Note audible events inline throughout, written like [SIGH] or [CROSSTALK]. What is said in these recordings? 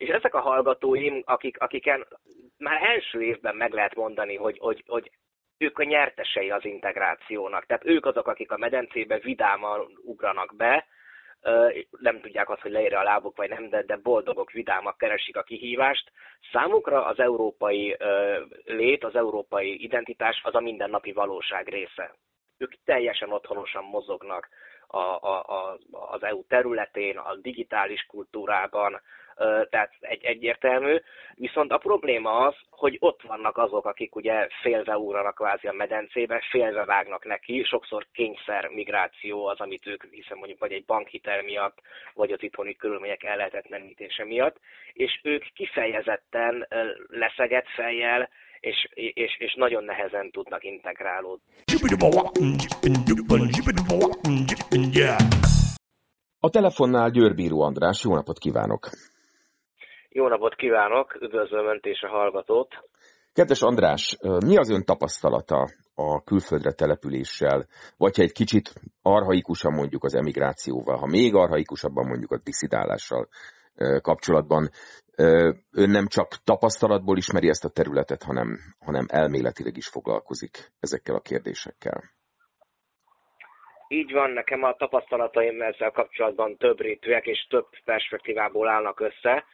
És ezek a hallgatóim, akik, akiken már első évben meg lehet mondani, hogy, hogy, hogy ők a nyertesei az integrációnak. Tehát ők azok, akik a medencébe vidáman ugranak be, nem tudják azt, hogy leírja a lábuk vagy nem, de, de boldogok, vidámak keresik a kihívást. Számukra az európai lét, az európai identitás az a mindennapi valóság része. Ők teljesen otthonosan mozognak a, a, a, az EU területén, a digitális kultúrában, tehát egy, egyértelmű. Viszont a probléma az, hogy ott vannak azok, akik ugye félve úranak kvázi a medencébe, félve vágnak neki, sokszor kényszer migráció az, amit ők, hiszen mondjuk vagy egy bankhitel miatt, vagy az itthoni körülmények ellehetetlenítése miatt, és ők kifejezetten leszegett fejjel, és, és, és nagyon nehezen tudnak integrálódni. A telefonnál Győrbíró András, jó napot kívánok! Jó napot kívánok, üdvözlöm Önt és a hallgatót. Kedves András, mi az Ön tapasztalata a külföldre településsel, vagy ha egy kicsit arhaikusan mondjuk az emigrációval, ha még arhaikusabban mondjuk a diszidálással kapcsolatban, ön nem csak tapasztalatból ismeri ezt a területet, hanem, hanem elméletileg is foglalkozik ezekkel a kérdésekkel. Így van, nekem a tapasztalataim ezzel kapcsolatban több rétűek és több perspektívából állnak össze.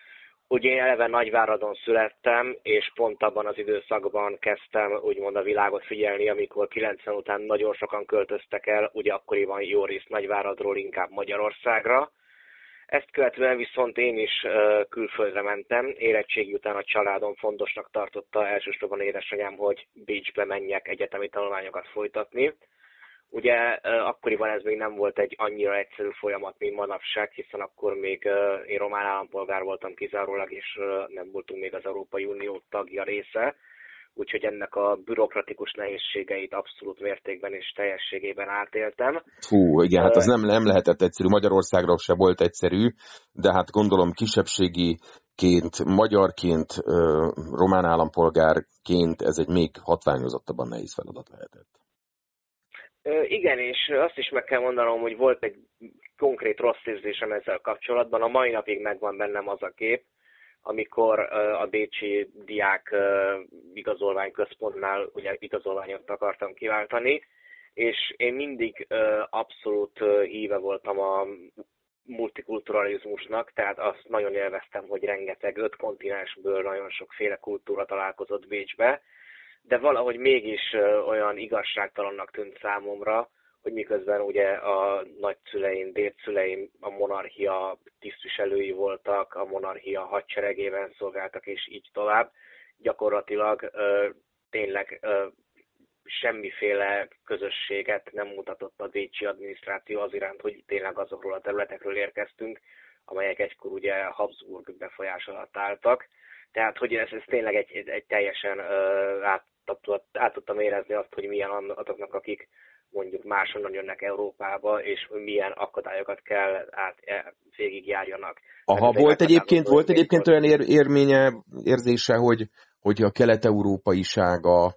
Ugye én eleve Nagyváradon születtem, és pont abban az időszakban kezdtem úgymond a világot figyelni, amikor 90 után nagyon sokan költöztek el, ugye akkoriban jó részt Nagyváradról inkább Magyarországra. Ezt követően viszont én is külföldre mentem, érettségi után a családom fontosnak tartotta elsősorban édesanyám, hogy Bécsbe menjek egyetemi tanulmányokat folytatni Ugye akkoriban ez még nem volt egy annyira egyszerű folyamat, mint manapság, hiszen akkor még én román állampolgár voltam kizárólag, és nem voltunk még az Európai Unió tagja része, úgyhogy ennek a bürokratikus nehézségeit abszolút mértékben és teljességében átéltem. Fú, igen, hát az nem, nem lehetett egyszerű, Magyarországra se volt egyszerű, de hát gondolom kisebbségiként, magyarként, román állampolgárként ez egy még hatványozottabban nehéz feladat lehetett. Igen, és azt is meg kell mondanom, hogy volt egy konkrét rossz érzésem ezzel kapcsolatban. A mai napig megvan bennem az a kép, amikor a Bécsi Diák igazolvány központnál ugye igazolványt akartam kiváltani, és én mindig abszolút híve voltam a multikulturalizmusnak, tehát azt nagyon élveztem, hogy rengeteg öt kontinensből nagyon sokféle kultúra találkozott Bécsbe, de valahogy mégis olyan igazságtalannak tűnt számomra, hogy miközben ugye a nagyszüleim, dédszüleim a monarchia tisztviselői voltak, a monarchia hadseregében szolgáltak, és így tovább, gyakorlatilag tényleg semmiféle közösséget nem mutatott a Bécsi adminisztráció az iránt, hogy tényleg azokról a területekről érkeztünk, amelyek egykor ugye Habsburg befolyás alatt álltak. Tehát, hogy ez, ez tényleg egy, egy, teljesen uh, át, át tudtam érezni azt, hogy milyen azoknak, akik mondjuk máshonnan jönnek Európába, és milyen akadályokat kell át e, végigjárjanak. Aha, volt egyébként, volt egyébként olyan ér, érménye, érzése, hogy, hogy a kelet-európaisága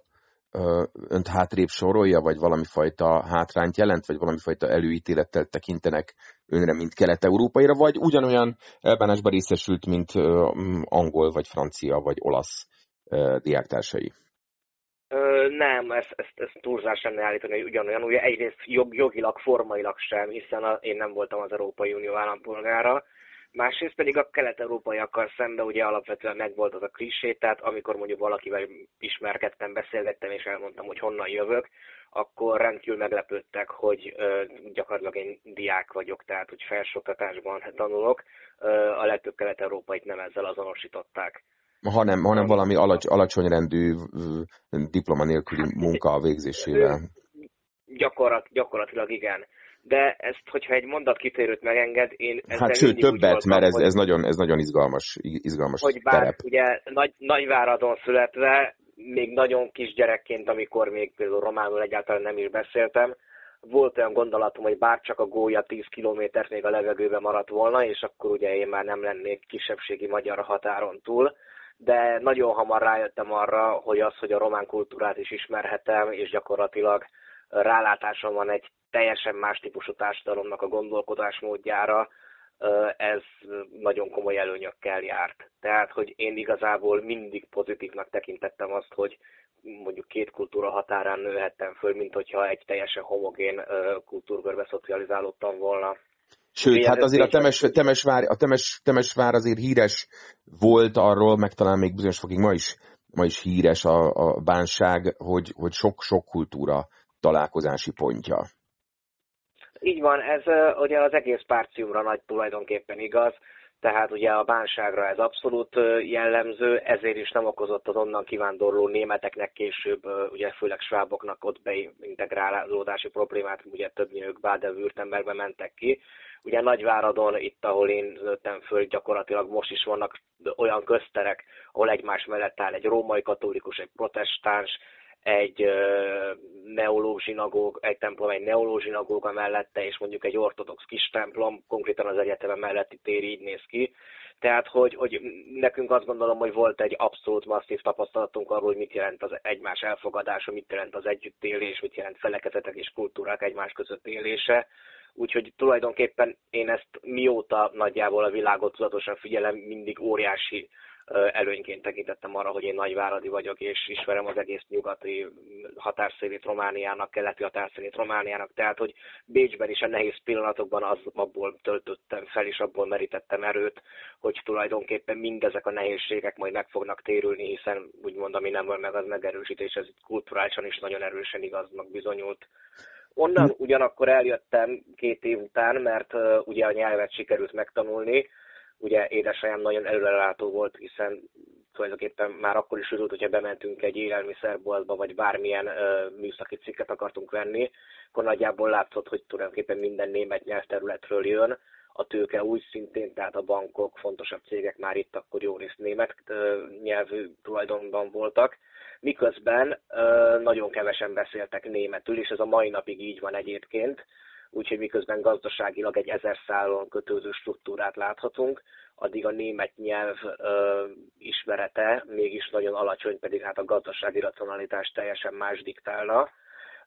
önt hátrébb sorolja, vagy valami fajta hátrányt jelent, vagy valami fajta előítélettel tekintenek önre, mint kelet-európaira, vagy ugyanolyan elbánásban részesült, mint angol, vagy francia, vagy olasz diáktársai? Nem, ezt, ezt, ezt túlzás lenne állítani, hogy ugyanolyan. Ugye egyrészt jog, jogilag, formailag sem, hiszen a, én nem voltam az Európai Unió állampolgára, másrészt pedig a kelet-európaiakkal szemben ugye alapvetően megvolt az a klisé, tehát amikor mondjuk valakivel ismerkedtem, beszélgettem és elmondtam, hogy honnan jövök, akkor rendkívül meglepődtek, hogy ö, gyakorlatilag én diák vagyok, tehát hogy felsőoktatásban tanulok. Ö, a legtöbb kelet-európait nem ezzel azonosították hanem, hanem valami alacs, alacsony rendű diploma nélküli munka végzésével. Gyakorlat, gyakorlatilag igen. De ezt, hogyha egy mondat kitérőt megenged, én Hát sőt, többet, voltam, mert ez, ez, nagyon, ez nagyon izgalmas, izgalmas Hogy bár terep. ugye Nagy, Nagyváradon születve, még nagyon kisgyerekként, amikor még például románul egyáltalán nem is beszéltem, volt olyan gondolatom, hogy bár csak a gólya 10 kilométert még a levegőbe maradt volna, és akkor ugye én már nem lennék kisebbségi magyar határon túl de nagyon hamar rájöttem arra, hogy az, hogy a román kultúrát is ismerhetem, és gyakorlatilag rálátásom van egy teljesen más típusú társadalomnak a gondolkodásmódjára, ez nagyon komoly előnyökkel járt. Tehát, hogy én igazából mindig pozitívnak tekintettem azt, hogy mondjuk két kultúra határán nőhettem föl, mint hogyha egy teljesen homogén kultúrkörbe szocializálódtam volna. Sőt, hát azért a, Temes, Temesvár, a Temes, Temesvár azért híres volt arról, meg talán még bizonyos fokig ma is, ma is híres a, a bánság, hogy, hogy sok-sok kultúra találkozási pontja. Így van, ez ugye az egész párciumra nagy tulajdonképpen igaz, tehát ugye a bánságra ez abszolút jellemző, ezért is nem okozott az onnan kivándorló németeknek később, ugye főleg sváboknak ott beintegrálódási problémát, ugye többnyire ők Baden-Württembergbe mentek ki. Ugye Nagyváradon, itt ahol én nőttem föl, gyakorlatilag most is vannak olyan közterek, ahol egymás mellett áll egy római katolikus, egy protestáns, egy neológ zsinagóg, egy templom, egy neológ zsinagóga mellette, és mondjuk egy ortodox kis templom, konkrétan az egyetemen melletti tér így néz ki. Tehát, hogy, hogy nekünk azt gondolom, hogy volt egy abszolút masszív tapasztalatunk arról, hogy mit jelent az egymás elfogadása, mit jelent az együttélés, mit jelent felekezetek és kultúrák egymás között élése. Úgyhogy tulajdonképpen én ezt mióta nagyjából a világot tudatosan figyelem, mindig óriási előnyként tekintettem arra, hogy én nagyváradi vagyok, és ismerem az egész nyugati határszélét Romániának, keleti határszélét Romániának, tehát hogy Bécsben is a nehéz pillanatokban az, abból töltöttem fel, és abból merítettem erőt, hogy tulajdonképpen mindezek a nehézségek majd meg fognak térülni, hiszen úgymond, ami nem volt meg, az megerősítés, ez kulturálisan is nagyon erősen igaznak bizonyult. Onnan ugyanakkor eljöttem két év után, mert uh, ugye a nyelvet sikerült megtanulni, ugye édesanyám nagyon előrelátó volt, hiszen tulajdonképpen már akkor is örült, hogyha bementünk egy élelmiszerboltba, vagy bármilyen ö, műszaki cikket akartunk venni, akkor nagyjából látszott, hogy tulajdonképpen minden német nyelvterületről jön, a tőke úgy szintén, tehát a bankok, fontosabb cégek már itt akkor jó részt német ö, nyelvű tulajdonban voltak, miközben ö, nagyon kevesen beszéltek németül, és ez a mai napig így van egyébként, úgyhogy miközben gazdaságilag egy ezer szálon kötődő struktúrát láthatunk, addig a német nyelv ö, ismerete mégis nagyon alacsony, pedig hát a gazdasági racionalitás teljesen más diktálna.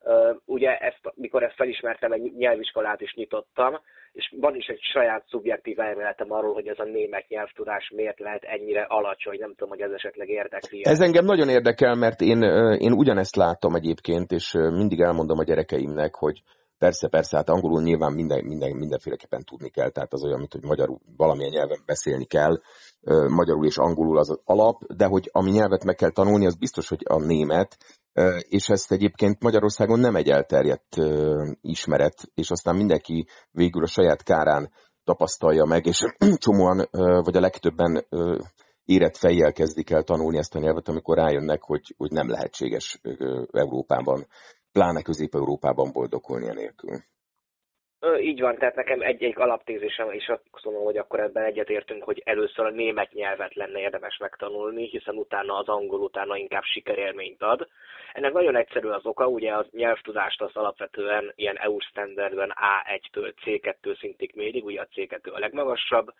Ö, ugye ezt, mikor ezt felismertem, egy nyelviskolát is nyitottam, és van is egy saját szubjektív elméletem arról, hogy ez a német nyelvtudás miért lehet ennyire alacsony, nem tudom, hogy ez esetleg érdekli. Ez engem nagyon érdekel, mert én, én ugyanezt látom egyébként, és mindig elmondom a gyerekeimnek, hogy Persze, persze, hát angolul nyilván minden, minden, mindenféleképpen tudni kell, tehát az olyan, mint hogy magyarul valamilyen nyelven beszélni kell, magyarul és angolul az, az alap, de hogy ami nyelvet meg kell tanulni, az biztos, hogy a német, és ezt egyébként Magyarországon nem egy elterjedt ismeret, és aztán mindenki végül a saját kárán tapasztalja meg, és [CLEARS THROAT] csomóan, vagy a legtöbben érett fejjel kezdik el tanulni ezt a nyelvet, amikor rájönnek, hogy, hogy nem lehetséges Európában pláne Közép-Európában boldogulni nélkül. Így van, tehát nekem egy-egy alaptézésem, és azt mondom, hogy akkor ebben egyetértünk, hogy először a német nyelvet lenne érdemes megtanulni, hiszen utána az angol utána inkább sikerélményt ad. Ennek nagyon egyszerű az oka, ugye a nyelvtudást az alapvetően ilyen EU standardben A1-től C2 szintig mérik, ugye a C2 a legmagasabb,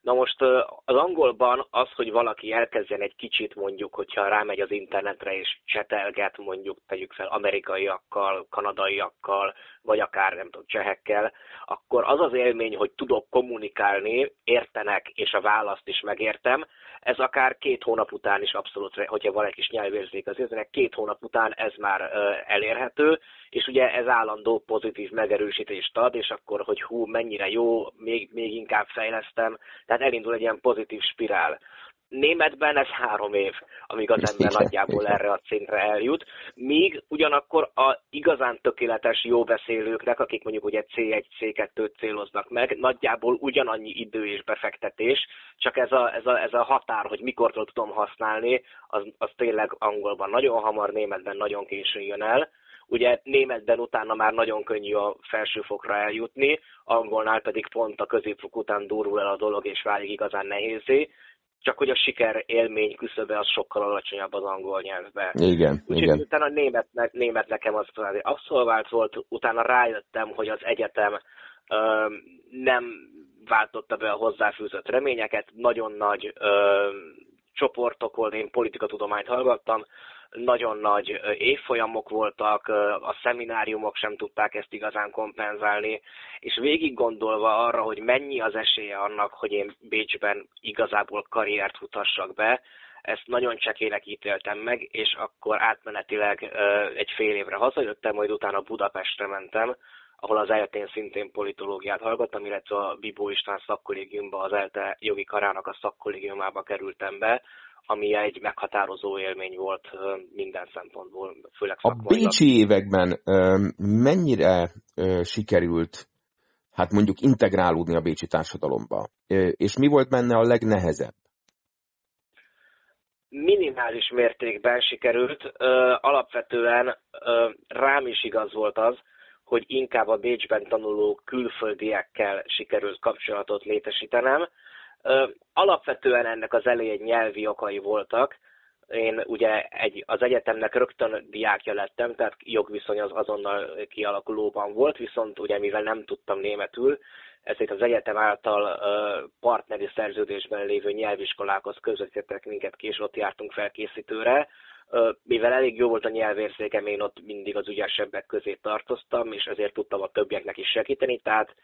Na most az angolban az, hogy valaki elkezdjen egy kicsit mondjuk, hogyha rámegy az internetre és csetelget mondjuk, tegyük fel amerikaiakkal, kanadaiakkal, vagy akár nem tudom, csehekkel, akkor az az élmény, hogy tudok kommunikálni, értenek, és a választ is megértem, ez akár két hónap után is abszolút, hogyha van egy kis nyelvérzék az érzének, két hónap után ez már elérhető, és ugye ez állandó pozitív megerősítést ad, és akkor, hogy hú, mennyire jó, még, még inkább fejlesztem, tehát elindul egy ilyen pozitív spirál. Németben ez három év, amíg az ember nagyjából erre a szintre eljut, míg ugyanakkor a igazán tökéletes jó beszélőknek, akik mondjuk ugye C1, C2-t céloznak meg, nagyjából ugyanannyi idő és befektetés, csak ez a, ez a, ez a határ, hogy mikortól tudom használni, az, az tényleg angolban nagyon hamar, németben nagyon későn jön el. Ugye németben utána már nagyon könnyű a felsőfokra eljutni, angolnál pedig pont a középfok után durul el a dolog és válik igazán nehézé csak hogy a siker élmény küszöbe az sokkal alacsonyabb az angol nyelvben. Igen, Úgyhogy igen. utána a német, német nekem az abszolvált volt, utána rájöttem, hogy az egyetem ö, nem váltotta be a hozzáfűzött reményeket, nagyon nagy ö, csoportok volt, én politikatudományt hallgattam, nagyon nagy évfolyamok voltak, a szemináriumok sem tudták ezt igazán kompenzálni, és végig gondolva arra, hogy mennyi az esélye annak, hogy én Bécsben igazából karriert futassak be, ezt nagyon csekének ítéltem meg, és akkor átmenetileg egy fél évre hazajöttem, majd utána Budapestre mentem, ahol az eltén szintén politológiát hallgattam, illetve a Bibó István szakkollégiumba, az ELTE jogi karának a szakkollégiumába kerültem be, ami egy meghatározó élmény volt minden szempontból, főleg szakmailag. A bécsi években mennyire sikerült hát mondjuk integrálódni a bécsi társadalomba? És mi volt benne a legnehezebb? Minimális mértékben sikerült. Alapvetően rám is igaz volt az, hogy inkább a Bécsben tanuló külföldiekkel sikerült kapcsolatot létesítenem. Alapvetően ennek az elején nyelvi okai voltak. Én ugye egy, az egyetemnek rögtön diákja lettem, tehát jogviszony az azonnal kialakulóban volt, viszont ugye mivel nem tudtam németül, ezért az egyetem által partneri szerződésben lévő nyelviskolákhoz közvetítettek minket ki, és ott jártunk felkészítőre, mivel elég jó volt a nyelvérzékem, én ott mindig az ügyesebbek közé tartoztam, és ezért tudtam a többieknek is segíteni, tehát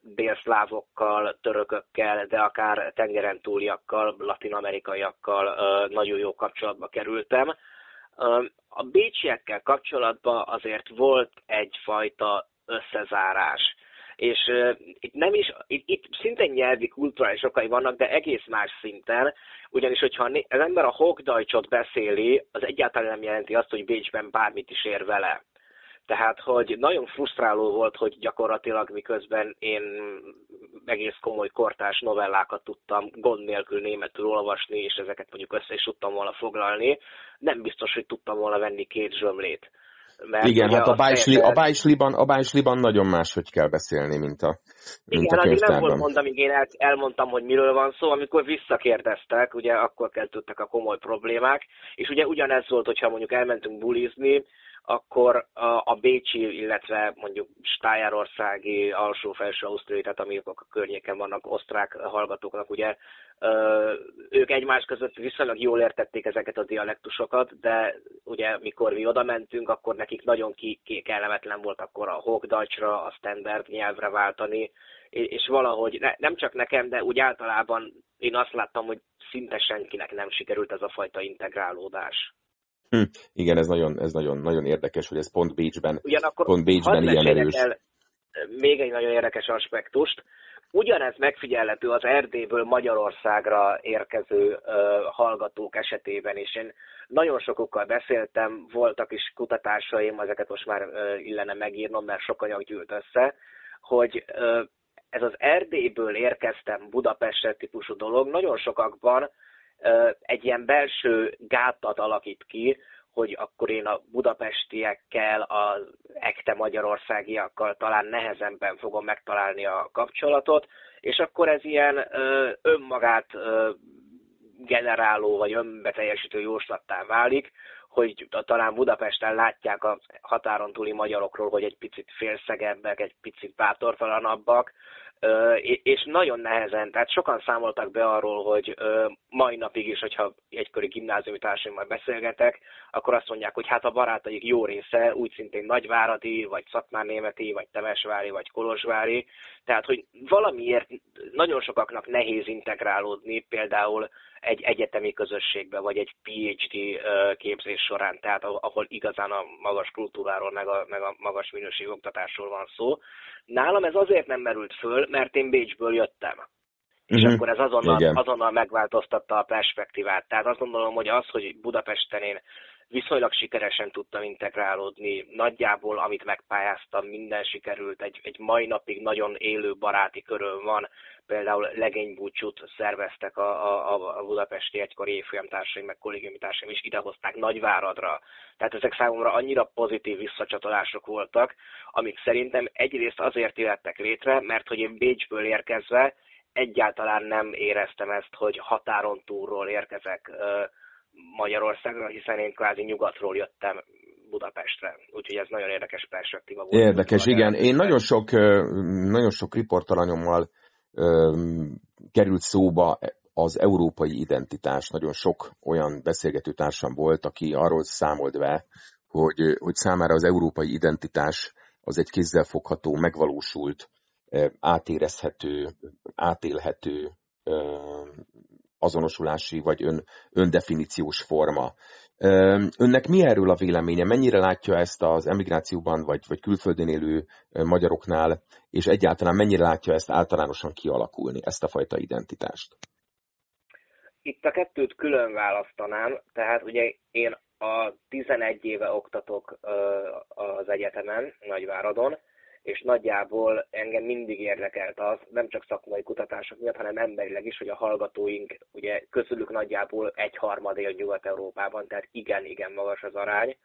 délszlávokkal, törökökkel, de akár tengeren túliakkal, latinamerikaiakkal nagyon jó kapcsolatba kerültem. A bécsiekkel kapcsolatban azért volt egyfajta összezárás és uh, itt nem is, itt, itt szintén nyelvi kulturális okai vannak, de egész más szinten, ugyanis hogyha az ember a Hochdeutschot beszéli, az egyáltalán nem jelenti azt, hogy Bécsben bármit is ér vele. Tehát, hogy nagyon frusztráló volt, hogy gyakorlatilag miközben én egész komoly kortás novellákat tudtam gond nélkül németül olvasni, és ezeket mondjuk össze is tudtam volna foglalni, nem biztos, hogy tudtam volna venni két zsömlét. Mert Igen, hát a Bájsli, a, Bájsliban, a Bájsliban nagyon máshogy kell beszélni, mint a mint Igen, a addig nem volt mond, amíg én el, elmondtam, hogy miről van szó, amikor visszakérdeztek, ugye akkor kezdődtek a komoly problémák, és ugye ugyanez volt, hogyha mondjuk elmentünk bulizni, akkor a, a Bécsi, illetve mondjuk Stájárországi, alsó-felső Ausztria, tehát amik a környéken vannak osztrák hallgatóknak, ugye ők egymás között viszonylag jól értették ezeket a dialektusokat, de ugye mikor mi oda mentünk, akkor nekik nagyon ki, ki kellemetlen volt akkor a Hochdeutschra, a standard nyelvre váltani, és valahogy ne, nem csak nekem, de úgy általában én azt láttam, hogy szinte senkinek nem sikerült ez a fajta integrálódás. Hm, igen, ez nagyon, ez nagyon, nagyon érdekes, hogy ez pont Bécsben, Ugyanakkor pont Bécsben ilyen erős. El még egy nagyon érdekes aspektust. Ugyanez megfigyelhető az Erdélyből Magyarországra érkező uh, hallgatók esetében is. Én nagyon sokukkal beszéltem, voltak is kutatásaim, ezeket most már uh, illene megírnom, mert sok anyag gyűlt össze, hogy uh, ez az Erdélyből érkeztem Budapestre típusú dolog nagyon sokakban egy ilyen belső gátat alakít ki, hogy akkor én a budapestiekkel, az ekte magyarországiakkal talán nehezebben fogom megtalálni a kapcsolatot, és akkor ez ilyen önmagát generáló vagy önbeteljesítő jóslattá válik, hogy talán Budapesten látják a határon túli magyarokról, hogy egy picit félszegebbek, egy picit bátortalanabbak, és nagyon nehezen, tehát sokan számoltak be arról, hogy mai napig is, hogyha egykori gimnáziumi társaimmal beszélgetek, akkor azt mondják, hogy hát a barátaik jó része úgy szintén nagyváradi, vagy szatmárnémeti, vagy temesvári, vagy kolozsvári, tehát hogy valamiért nagyon sokaknak nehéz integrálódni, például egy egyetemi közösségbe, vagy egy PhD képzés során, tehát ahol igazán a magas kultúráról, meg a, meg a magas minőségű oktatásról van szó. Nálam ez azért nem merült föl, mert én Bécsből jöttem. És uh-huh. akkor ez azonnal, azonnal megváltoztatta a perspektívát. Tehát azt gondolom, hogy az, hogy Budapesten én viszonylag sikeresen tudtam integrálódni. Nagyjából, amit megpályáztam, minden sikerült. Egy, egy mai napig nagyon élő baráti köröm van. Például legénybúcsút szerveztek a, a, a budapesti egykori évfolyamtársaim, meg kollégiumi társaim is idehozták Nagyváradra. Tehát ezek számomra annyira pozitív visszacsatolások voltak, amik szerintem egyrészt azért élettek létre, mert hogy én Bécsből érkezve egyáltalán nem éreztem ezt, hogy határon túlról érkezek Magyarországra, hiszen én kvázi nyugatról jöttem Budapestre. Úgyhogy ez nagyon érdekes perspektíva volt. Érdekes, igen. Én nagyon sok, nagyon sok riportalanyommal került szóba az európai identitás. Nagyon sok olyan beszélgető társam volt, aki arról számolt be, hogy, hogy számára az európai identitás az egy kézzelfogható, megvalósult, átérezhető, átélhető azonosulási vagy ön, öndefiníciós forma. Önnek mi erről a véleménye? Mennyire látja ezt az emigrációban vagy, vagy külföldön élő magyaroknál, és egyáltalán mennyire látja ezt általánosan kialakulni, ezt a fajta identitást? Itt a kettőt külön választanám, tehát ugye én a 11 éve oktatok az egyetemen, Nagyváradon, és nagyjából engem mindig érdekelt az, nem csak szakmai kutatások miatt, hanem emberileg is, hogy a hallgatóink, ugye közülük nagyjából egy harmad él Nyugat-Európában, tehát igen-igen magas az arány,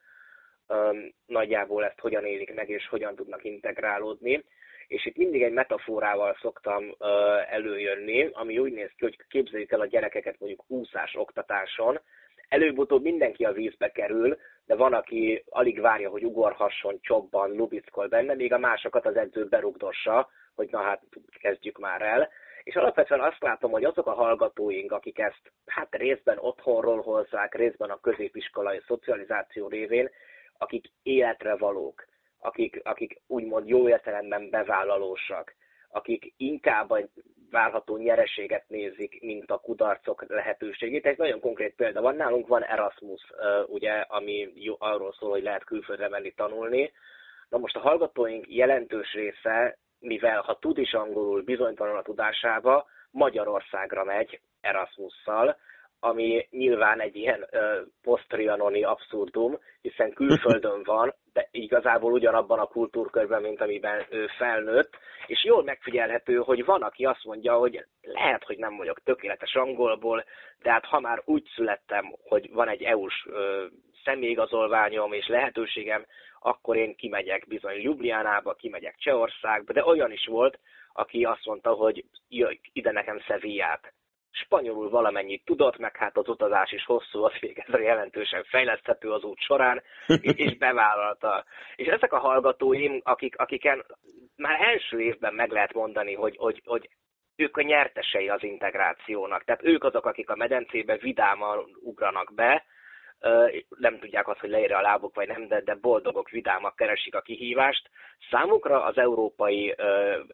nagyjából ezt hogyan élik meg, és hogyan tudnak integrálódni. És itt mindig egy metaforával szoktam előjönni, ami úgy néz ki, hogy képzeljük el a gyerekeket mondjuk úszás oktatáson, előbb-utóbb mindenki a vízbe kerül, de van, aki alig várja, hogy ugorhasson, csobban, lubickol benne, még a másokat az edző berugdossa, hogy na hát kezdjük már el. És alapvetően azt látom, hogy azok a hallgatóink, akik ezt hát részben otthonról hozzák, részben a középiskolai szocializáció révén, akik életre valók, akik, akik úgymond jó értelemben bevállalósak, akik inkább várható nyereséget nézik, mint a kudarcok lehetőségét. Egy nagyon konkrét példa van, nálunk van Erasmus, ugye, ami arról szól, hogy lehet külföldre menni tanulni. Na most a hallgatóink jelentős része, mivel ha tud is angolul, bizonytalan a tudásába, Magyarországra megy Erasmusszal, ami nyilván egy ilyen ö, posztrianoni abszurdum, hiszen külföldön [LAUGHS] van, de igazából ugyanabban a kultúrkörben, mint amiben ő felnőtt, és jól megfigyelhető, hogy van, aki azt mondja, hogy lehet, hogy nem vagyok tökéletes angolból, de hát ha már úgy születtem, hogy van egy EU-s ö, személyigazolványom és lehetőségem, akkor én kimegyek bizony Ljubljánába, kimegyek Csehországba, de olyan is volt, aki azt mondta, hogy jöjj ide nekem Szevillát spanyolul valamennyit tudott, meg hát az utazás is hosszú, az végezre jelentősen fejleszthető az út során, [LAUGHS] és bevállalta. És ezek a hallgatóim, akik, akiken már első évben meg lehet mondani, hogy, hogy, hogy ők a nyertesei az integrációnak. Tehát ők azok, akik a medencébe vidáman ugranak be, nem tudják azt, hogy leírja a lábuk, vagy nem, de, de boldogok, vidámak keresik a kihívást. Számukra az európai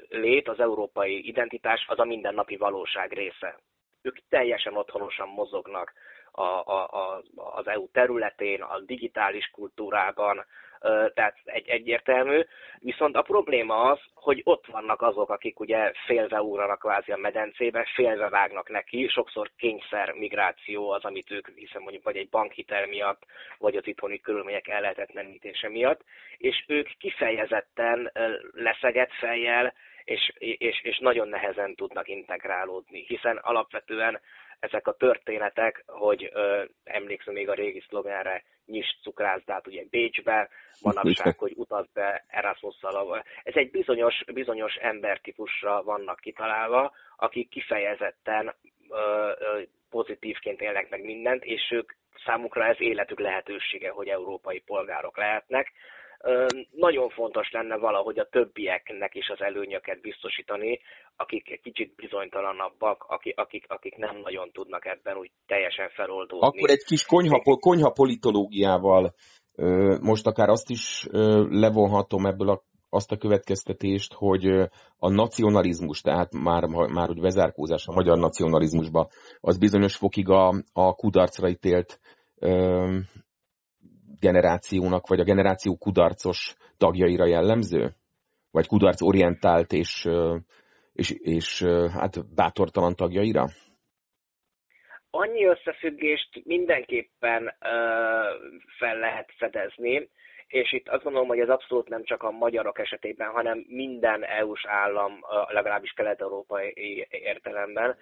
lét, az európai identitás az a mindennapi valóság része ők teljesen otthonosan mozognak a, a, a, az EU területén, a digitális kultúrában, tehát egy, egyértelmű. Viszont a probléma az, hogy ott vannak azok, akik ugye félve ugranak kvázi a medencébe, félve vágnak neki, sokszor kényszer migráció az, amit ők, hiszen mondjuk vagy egy bankhitel miatt, vagy az itthoni körülmények ellehetetlenítése miatt, és ők kifejezetten leszegett fejjel, és, és, és nagyon nehezen tudnak integrálódni, hiszen alapvetően ezek a történetek, hogy ö, emlékszem még a régi szlogenre, nyis cukrászdát ugye Bécsbe, manapság, hogy utaz be Erasmusszal. Ez egy bizonyos, bizonyos embertípusra vannak kitalálva, akik kifejezetten ö, ö, pozitívként élnek meg mindent, és ők számukra ez életük lehetősége, hogy európai polgárok lehetnek nagyon fontos lenne valahogy a többieknek is az előnyöket biztosítani, akik egy kicsit bizonytalanabbak, akik, akik, akik nem nagyon tudnak ebben úgy teljesen feloldódni. Akkor egy kis konyha, konyha politológiával most akár azt is levonhatom ebből a azt a következtetést, hogy a nacionalizmus, tehát már, már hogy vezárkózás a magyar nacionalizmusba, az bizonyos fokig a, a kudarcra ítélt generációnak, vagy a generáció kudarcos tagjaira jellemző? Vagy kudarcorientált és, és, és hát bátortalan tagjaira? Annyi összefüggést mindenképpen uh, fel lehet fedezni, és itt azt gondolom, hogy ez abszolút nem csak a magyarok esetében, hanem minden EU-s állam, legalábbis kelet-európai értelemben,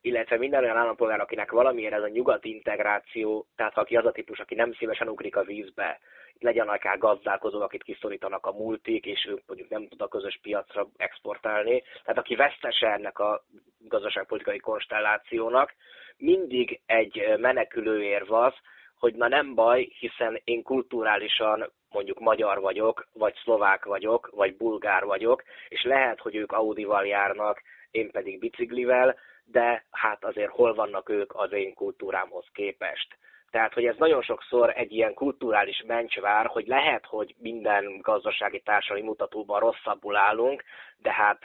illetve minden olyan állampolgár, akinek valamiért ez a nyugati integráció, tehát aki az a típus, aki nem szívesen ugrik a vízbe, legyen akár gazdálkozó, akit kiszorítanak a multik, és ők mondjuk nem tud a közös piacra exportálni. Tehát aki vesztese ennek a gazdaságpolitikai konstellációnak, mindig egy menekülő érv az, hogy na nem baj, hiszen én kulturálisan mondjuk magyar vagyok, vagy szlovák vagyok, vagy bulgár vagyok, és lehet, hogy ők Audival járnak, én pedig biciklivel, de hát azért hol vannak ők az én kultúrámhoz képest. Tehát, hogy ez nagyon sokszor egy ilyen kulturális mencsvár, hogy lehet, hogy minden gazdasági társadalmi mutatóban rosszabbul állunk, de hát,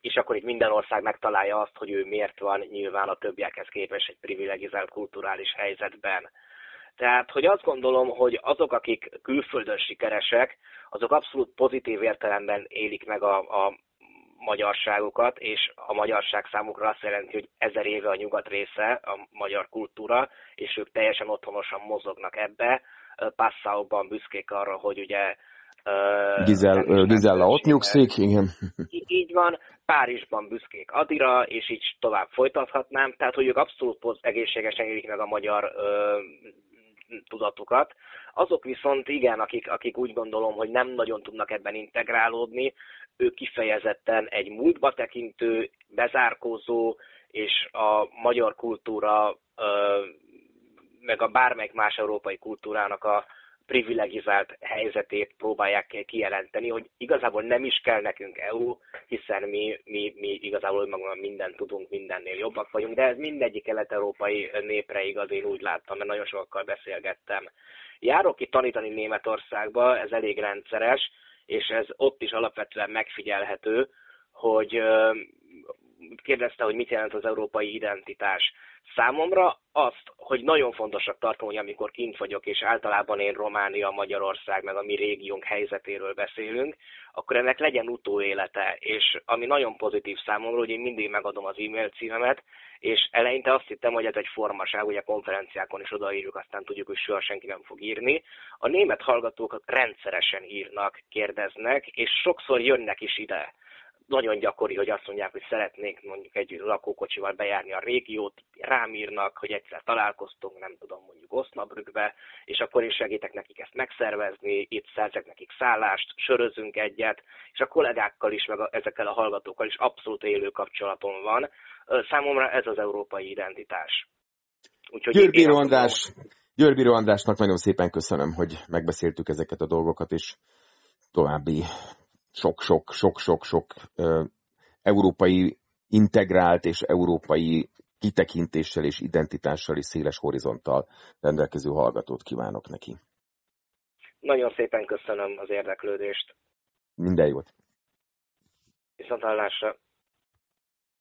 és akkor itt minden ország megtalálja azt, hogy ő miért van nyilván a többiekhez képest egy privilegizált kulturális helyzetben. Tehát, hogy azt gondolom, hogy azok, akik külföldön sikeresek, azok abszolút pozitív értelemben élik meg a, a magyarságukat, és a magyarság számukra azt jelenti, hogy ezer éve a nyugat része a magyar kultúra, és ők teljesen otthonosan mozognak ebbe. Passaukban büszkék arra, hogy ugye Gizel, Gizella ott nyugszik, igen. [LAUGHS] Így van, Párizsban büszkék Adira, és így tovább folytathatnám, tehát hogy ők abszolút egészségesen élik meg a magyar ö, tudatukat. Azok viszont igen, akik, akik úgy gondolom, hogy nem nagyon tudnak ebben integrálódni, ő kifejezetten egy múltba tekintő, bezárkózó, és a magyar kultúra, meg a bármelyik más európai kultúrának a privilegizált helyzetét próbálják kijelenteni, hogy igazából nem is kell nekünk EU, hiszen mi, mi, mi igazából magam mindent tudunk, mindennél jobbak vagyunk, de ez mindegyik kelet-európai népre igaz, én úgy láttam, mert nagyon sokkal beszélgettem. Járok ki tanítani Németországba, ez elég rendszeres, és ez ott is alapvetően megfigyelhető, hogy kérdezte, hogy mit jelent az európai identitás. Számomra azt, hogy nagyon fontosak tartom, hogy amikor kint vagyok, és általában én Románia, Magyarország, meg a mi régiónk helyzetéről beszélünk, akkor ennek legyen utóélete. És ami nagyon pozitív számomra, hogy én mindig megadom az e-mail címemet, és eleinte azt hittem, hogy ez egy formaság, ugye konferenciákon is odaírjuk, aztán tudjuk, hogy soha senki nem fog írni. A német hallgatók rendszeresen írnak, kérdeznek, és sokszor jönnek is ide nagyon gyakori, hogy azt mondják, hogy szeretnék mondjuk egy lakókocsival bejárni a régiót, rám írnak, hogy egyszer találkoztunk, nem tudom, mondjuk Osnabrückbe, és akkor én segítek nekik ezt megszervezni, itt szerzek nekik szállást, sörözünk egyet, és a kollégákkal is, meg a, ezekkel a hallgatókkal is abszolút élő kapcsolatom van. Számomra ez az európai identitás. Úgyhogy Győrbíró András, Győrbíró Andrásnak nagyon szépen köszönöm, hogy megbeszéltük ezeket a dolgokat, és további sok-sok-sok-sok-sok európai integrált és európai kitekintéssel és identitással és széles horizonttal rendelkező hallgatót kívánok neki. Nagyon szépen köszönöm az érdeklődést. Minden jót. Viszont hallásra.